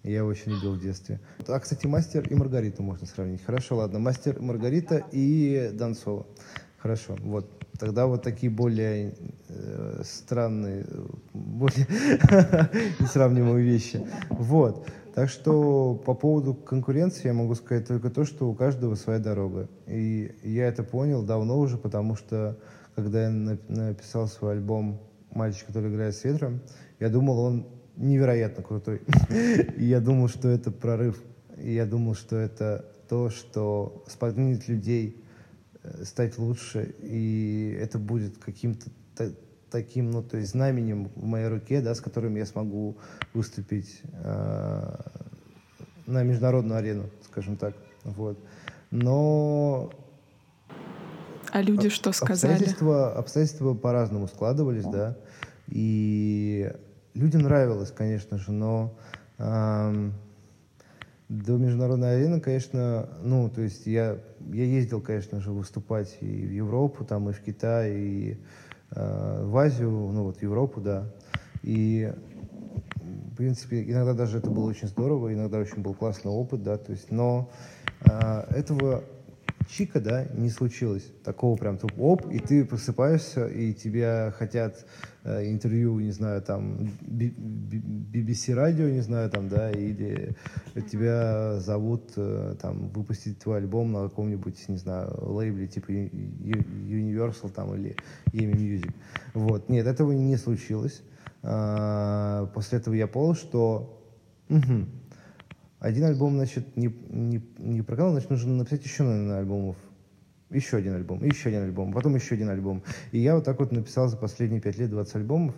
Я очень любил в детстве. А, кстати, «Мастер» и «Маргариту» можно сравнить. Хорошо, ладно. «Мастер», «Маргарита» и «Донцова». Хорошо, вот. Тогда вот такие более э, странные, более (laughs) несравнимые вещи. Вот. Так что по поводу конкуренции я могу сказать только то, что у каждого своя дорога. И я это понял давно уже, потому что когда я написал свой альбом «Мальчик, который играет с ветром», я думал, он невероятно крутой. (laughs) И я думал, что это прорыв. И я думал, что это то, что сподвинет людей стать лучше. И это будет каким-то таким, ну, то есть знаменем в моей руке, да, с которым я смогу выступить э, на международную арену, скажем так. Вот. Но... А люди что сказали? Обстоятельства, обстоятельства по-разному складывались, да. И людям нравилось, конечно же, но эм, до международной арены, конечно, ну, то есть я, я ездил, конечно же, выступать и в Европу, там, и в Китай, и э, в Азию, ну, вот в Европу, да. И, в принципе, иногда даже это было очень здорово, иногда очень был классный опыт, да, то есть, но э, этого чика, да, не случилось. Такого прям, топ, оп, и ты просыпаешься, и тебя хотят э, интервью, не знаю, там, BBC радио, не знаю, там, да, или тебя зовут, э, там, выпустить твой альбом на каком-нибудь, не знаю, лейбле, типа Universal, там, или EMI Music. Вот. Нет, этого не случилось. А, после этого я понял, что угу, один альбом, значит, не, не, не проканал, значит, нужно написать еще, наверное, альбомов. Еще один альбом, еще один альбом, потом еще один альбом. И я вот так вот написал за последние пять лет 20 альбомов.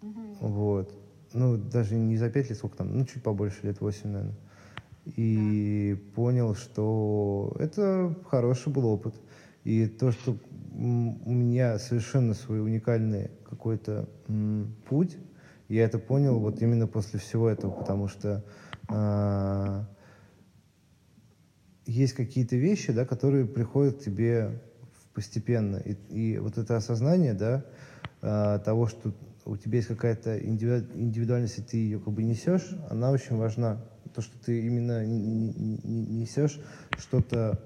Mm-hmm. Вот. Ну, даже не за пять лет, сколько там, ну, чуть побольше, лет 8, наверное. И yeah. понял, что это хороший был опыт. И то, что у меня совершенно свой уникальный какой-то м, путь, я это понял вот именно после всего этого, потому что а, есть какие-то вещи, да, которые приходят к тебе постепенно. И, и вот это осознание, да, а, того, что у тебя есть какая-то индивидуальность, и ты ее как бы несешь, она очень важна. То, что ты именно несешь что-то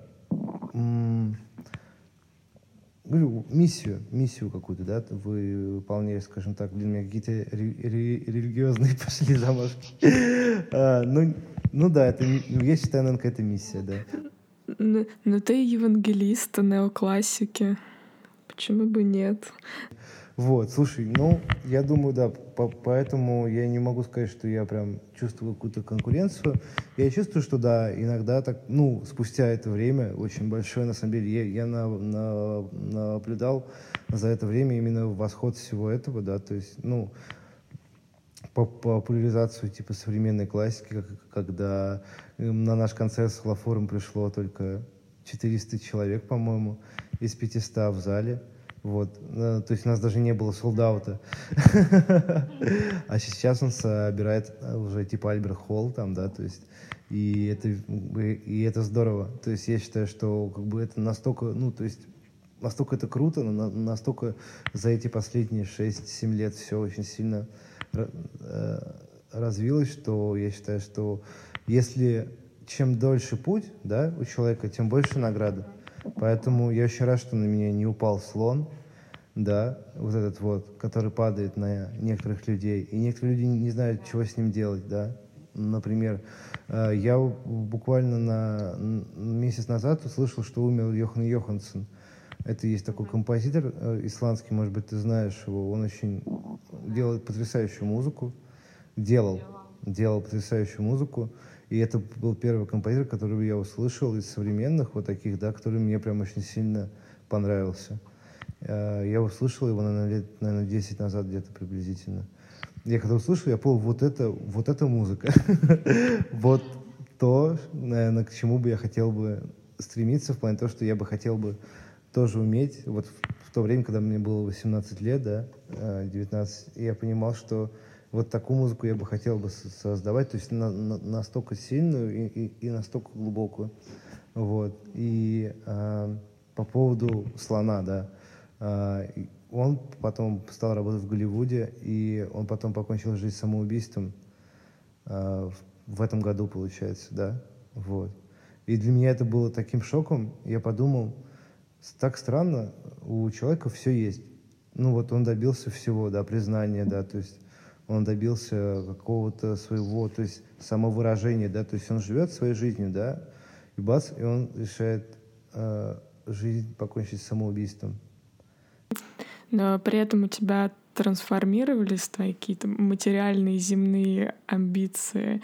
говорю, миссию, миссию какую-то, да, вы выполняете, скажем так, блин, меня какие-то религиозные (laughs) пошли замашки. а, ну, ну да, это, я считаю, наверное, какая-то миссия, да. Но, но ты евангелист неоклассики. Почему бы нет? Вот, слушай, ну, я думаю, да, по поэтому я не могу сказать, что я прям чувствую какую-то конкуренцию. Я чувствую, что да, иногда так, ну, спустя это время, очень большое, на самом деле, я, я на, на, наблюдал за это время именно восход всего этого, да, то есть, ну, по популяризацию типа современной классики, когда на наш концерт с Хлофором пришло только 400 человек, по-моему, из 500 в зале. Вот. Ну, то есть у нас даже не было солдаута. (laughs) А сейчас он собирает уже типа Альберт Холл там, да, то есть и это, и это здорово. То есть я считаю, что как бы это настолько, ну, то есть настолько это круто, но настолько за эти последние 6-7 лет все очень сильно э, развилось, что я считаю, что если чем дольше путь, да, у человека, тем больше награда. Поэтому я очень рад, что на меня не упал слон, да, вот этот вот, который падает на некоторых людей. И некоторые люди не знают, чего с ним делать, да. Например, э, я буквально на месяц назад услышал, что умер Йохан Йоханссон. Это есть такой композитор э, исландский, может быть, ты знаешь его. Он очень делает потрясающую музыку. Делал. Делал потрясающую музыку. И это был первый композитор, которого я услышал из современных, вот таких, да, который мне прям очень сильно понравился. Э, я услышал его, наверное, лет, наверное, 10 назад где-то приблизительно. Я когда услышал, я понял, вот это, вот это музыка. (laughs) Вот то, наверное, к чему бы я хотел бы стремиться, в плане того, что я бы хотел бы тоже уметь. Вот в, то время, когда мне было 18 лет, да, 19, э, я понимал, что вот такую музыку я бы хотел бы создавать, то есть на, на, настолько сильную и, и, и настолько глубокую. Вот. И э, по поводу слона, да, э, он потом стал работать в Голливуде, и он потом покончил жизнь самоубийством э, в, этом году, получается, да, вот. И для меня это было таким шоком, я подумал, так странно, у человека все есть. Ну вот он добился всего, да, признания, да, то есть он добился какого-то своего, то есть самовыражения, да, то есть он живет своей жизнью, да, и бац, и он решает э, жизнь покончить самоубийством. Но при этом у тебя трансформировались твои какие-то материальные земные амбиции,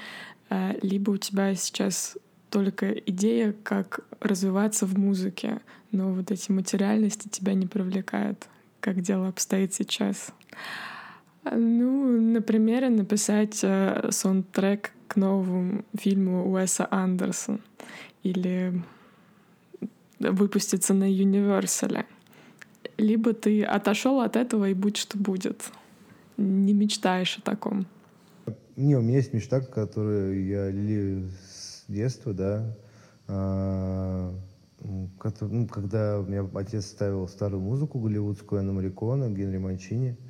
э, либо у тебя сейчас только идея, как развиваться в музыке, но вот эти материальности тебя не привлекают, как дело обстоит сейчас. Ну, например, написать э, саундтрек к новому фильму Уэса Андерсона или выпуститься на Universal. Либо ты отошел от этого и будь что будет. Не мечтаешь о таком. Не, у меня есть мечта, которую я лелею с детства, да. А, ну, когда у меня отец ставил старую музыку голливудскую, Анна Марикона, Генри Манчини, а,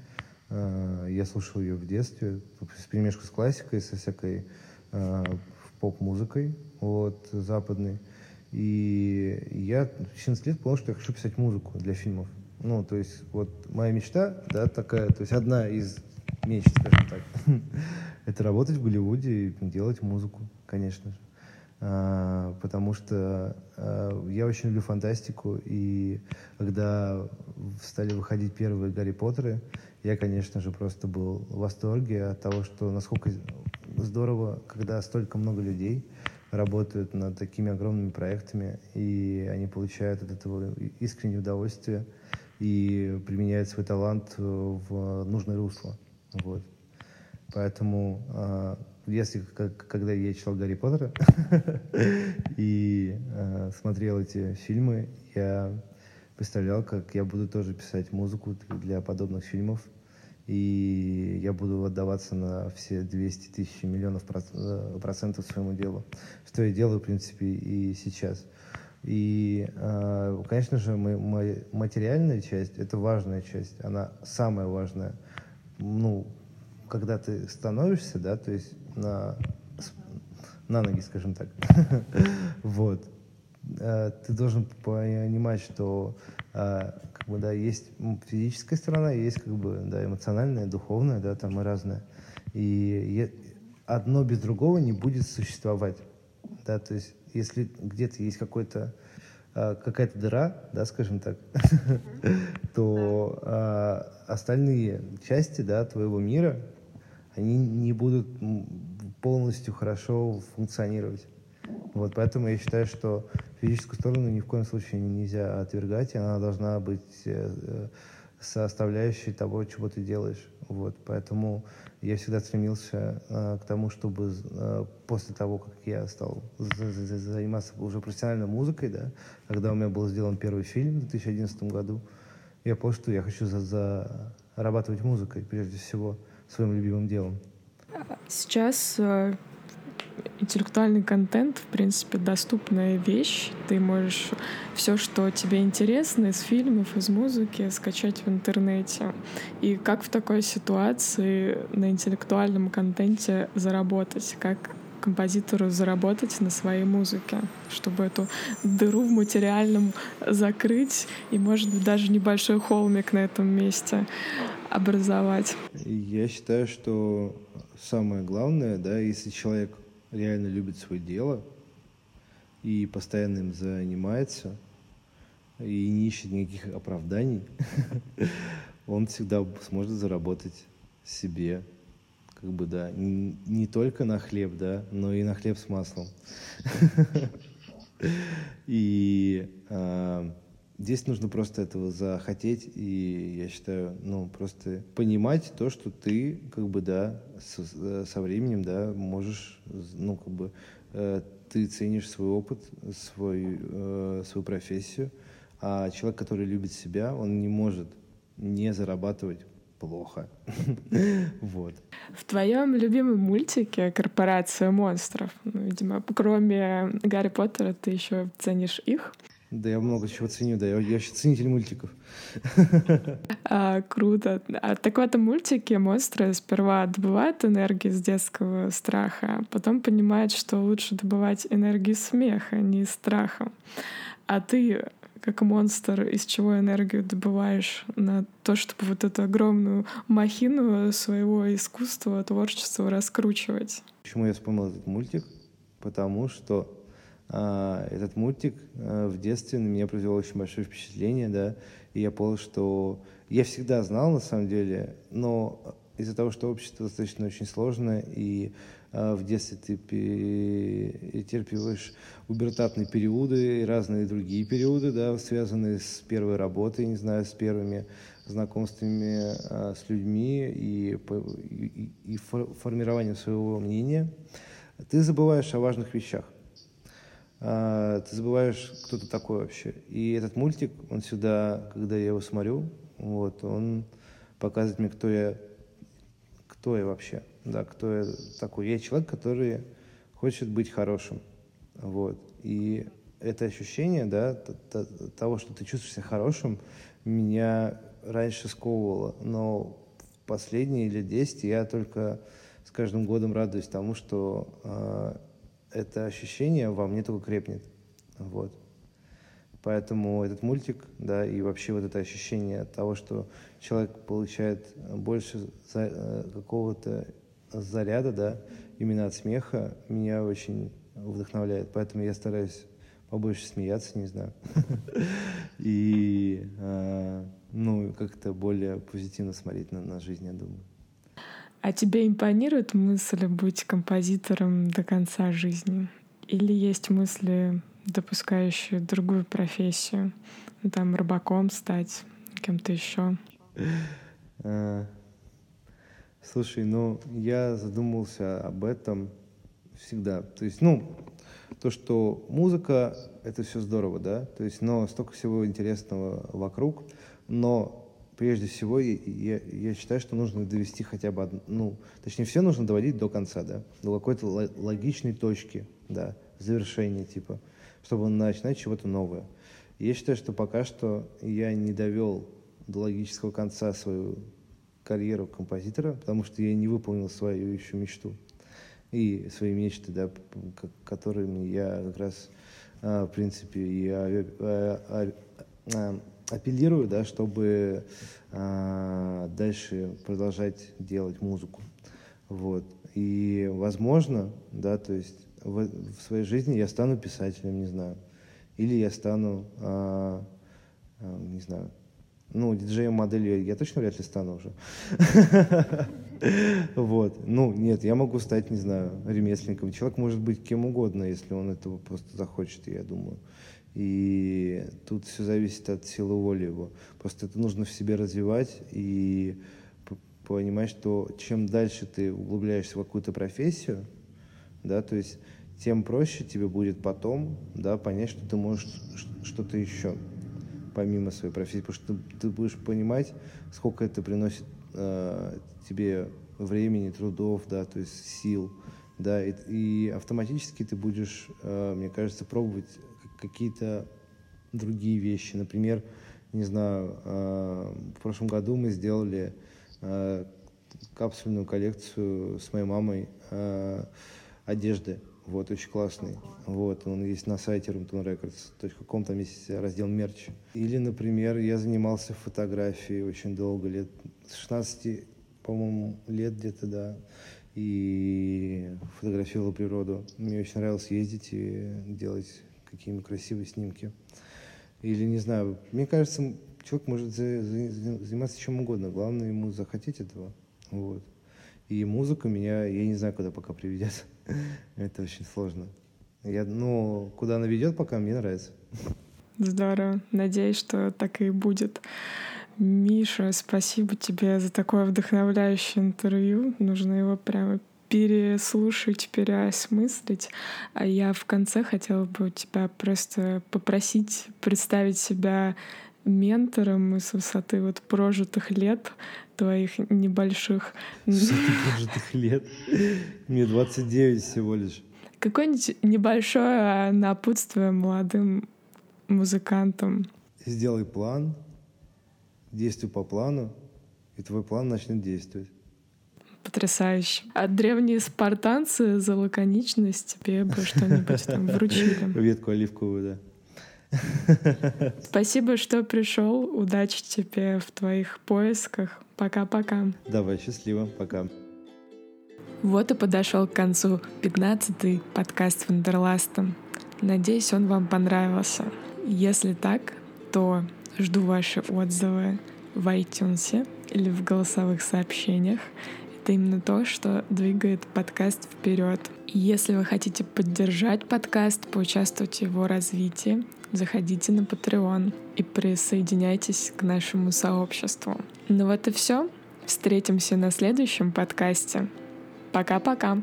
я слушал ее в детстве, с перемешку с классикой, со всякой а, поп-музыкой, вот, западной. И я в 14 лет понял, что я хочу писать музыку для фильмов. Ну, то есть, вот моя мечта, да, такая, то есть одна из мечт, скажем так, (laughs) это работать в Голливуде и делать музыку, конечно же. А, потому что я очень люблю фантастику, и когда стали выходить первые Гарри Поттеры, я, конечно же, просто был в восторге от того, что насколько здорово, когда столько много людей работают над такими огромными проектами, и они получают от этого искреннее удовольствие и применяют свой талант в нужное русло. Вот. Поэтому а, если когда я читал Гарри Поттера (laughs) и э, смотрел эти фильмы, я представлял, как я буду тоже писать музыку для подобных фильмов. И я буду отдаваться на все 200 тысяч миллионов э, процентов своему делу. Что я делаю, в принципе, и сейчас. И, э, конечно же, моя материальная часть – это важная часть. Она самая важная. Ну, когда ты становишься, да, то есть на, на ноги, скажем так. (laughs) вот. Э, ты должен понимать, что как бы, да, есть физическая сторона, есть как бы, да, эмоциональная, духовная, да, там и разная. И одно без другого не будет существовать. Да, то есть, если где-то есть какой-то э, какая-то дыра, да, скажем так, (laughs) то остальные части, да, твоего мира, они не будут полностью хорошо функционировать. Вот, поэтому я считаю, что физическую сторону ни в коем случае нельзя отвергать, и она должна быть э, э, составляющей того, чего ты делаешь. Вот, поэтому я всегда стремился э, к тому, чтобы после того, как я стал заниматься уже профессиональной музыкой, да, когда у меня был сделан первый фильм в 2011 году, я понял, что я хочу за зарабатывать музыкой, прежде всего, своим любимым делом. Сейчас интеллектуальный контент, в принципе, доступная вещь. Ты можешь все, что тебе интересно из фильмов, из музыки, скачать в интернете. И как в такой ситуации на интеллектуальном контенте заработать? Как композитору заработать на своей музыке, чтобы эту дыру в материальном закрыть и, может быть, даже небольшой холмик на этом месте образовать. Я считаю, что самое главное, да, если человек реально любит свое дело и постоянно им занимается, и не ищет никаких оправданий, (laughs) он всегда сможет заработать себе как бы, да, не, не только на хлеб, да, но и на хлеб с маслом. (laughs) И а, здесь нужно просто этого захотеть, и я считаю, ну, просто понимать то, что ты, как бы, да, со, со временем, да, можешь, ну, как бы, э, ты ценишь свой опыт, свой, э, свою профессию, а человек, который любит себя, он не может не зарабатывать плохо. (laughs) вот. В твоем любимом мультике «Корпорация монстров», ну, видимо, кроме Гарри Поттера, ты еще ценишь их? Да, я много чего ценю, да, я, я еще ценитель мультиков. (laughs) а, круто. А, так в этом мультике монстры сперва добывают энергию из детского страха, а потом понимают, что лучше добывать энергию смеха, а не из страха. А ты как монстр, из чего энергию добываешь на то, чтобы вот эту огромную махину своего искусства, творчества раскручивать. Почему я вспомнил этот мультик? Потому что этот мультик а, в детстве на меня произвел очень большое впечатление, да, и я понял, что я всегда знал на самом деле, но из-за того, что общество достаточно очень сложное, и э, в детстве ты перетерпеваешь убертатные периоды и разные другие периоды, да, связанные с первой работой, не знаю, с первыми знакомствами с людьми и, и, и формированием своего мнения, ты забываешь о важных вещах. Э, ты забываешь, кто ты такой вообще. И этот мультик, он сюда, когда я его смотрю, вот, он показывает мне, кто я кто я вообще, да, кто я такой. Я человек, который хочет быть хорошим, вот. И это ощущение, да, того, что ты чувствуешь себя хорошим, меня раньше сковывало, но последние лет 10 я только с каждым годом радуюсь тому, что э, это ощущение во мне только крепнет, вот. Поэтому этот мультик, да, и вообще вот это ощущение того, что человек получает больше за, э, какого-то заряда, да, именно от смеха, меня очень вдохновляет. Поэтому я стараюсь побольше смеяться, не знаю. (laughs) И, э, ну, как-то более позитивно смотреть на, на жизнь, я думаю. А тебе импонирует мысль быть композитором до конца жизни? Или есть мысли допускающие другую профессию, ну, там рыбаком стать, кем-то еще? А, слушай, ну я задумался об этом всегда. То есть, ну, то, что музыка — это все здорово, да, то есть, но столько всего интересного вокруг, но прежде всего я, я считаю, что нужно довести хотя бы одну, ну, точнее, все нужно доводить до конца, да, до какой-то логичной точки, да, завершения, типа чтобы начинать чего-то новое. я считаю, что пока что я не довел до логического конца свою карьеру композитора, потому что я не выполнил свою еще мечту и свои мечты, да, которыми я как раз, а, в принципе, и а, а, апеллирую, да, чтобы дальше продолжать делать музыку. Вот. И возможно, да, то есть в, в своей жизни я стану писателем, не знаю. Или я стану, а, а, не знаю, ну, диджеем-моделью я точно вряд ли стану уже. (laughs) Вот. Ну, нет, я могу стать, не знаю, ремесленником. Человек может быть кем угодно, если он этого просто захочет, я думаю. И тут все зависит от силы воли его. Просто это нужно в себе развивать и понимать, что чем дальше ты углубляешься в какую-то профессию, да, то есть тем проще тебе будет потом, да, понять, что ты можешь что-то еще помимо своей профессии, потому что ты, будешь понимать, сколько это приносит э, тебе времени, трудов, да, то есть сил, да, и, и автоматически ты будешь, э, мне кажется, пробовать какие-то другие вещи. Например, не знаю, э, в прошлом году мы сделали э, капсульную коллекцию с моей мамой э, одежды. Вот, очень классный. Вот, он есть на сайте roomtonerecords.com, там есть раздел мерч. Или, например, я занимался фотографией очень долго, лет с 16, по-моему, лет где-то, да, и фотографировал природу. Мне очень нравилось ездить и делать какие-нибудь красивые снимки. Или, не знаю, мне кажется, человек может заниматься чем угодно, главное ему захотеть этого. Вот. И музыка меня, я не знаю, куда пока приведет. (laughs) Это очень сложно. Я, ну, куда она ведет, пока мне нравится. Здорово. Надеюсь, что так и будет. Миша, спасибо тебе за такое вдохновляющее интервью. Нужно его прямо переслушать, переосмыслить. А я в конце хотела бы тебя просто попросить представить себя ментором с высоты вот прожитых лет твоих небольших. С прожитых лет? Мне 29 всего лишь. Какое-нибудь небольшое напутствие молодым музыкантам. Сделай план, действуй по плану, и твой план начнет действовать. Потрясающе. А древние спартанцы за лаконичность тебе бы что-нибудь там (laughs) вручили. Ветку оливковую, да. (laughs) Спасибо, что пришел. Удачи тебе в твоих поисках. Пока-пока. Давай, счастливо. Пока. Вот и подошел к концу 15-й подкаст Wanderlust а. Надеюсь, он вам понравился. Если так, то жду ваши отзывы в iTunes или в голосовых сообщениях. Это именно то, что двигает подкаст вперед. Если вы хотите поддержать подкаст, поучаствовать в его развитии, заходите на Patreon и присоединяйтесь к нашему сообществу. Ну вот и все. Встретимся на следующем подкасте. Пока-пока.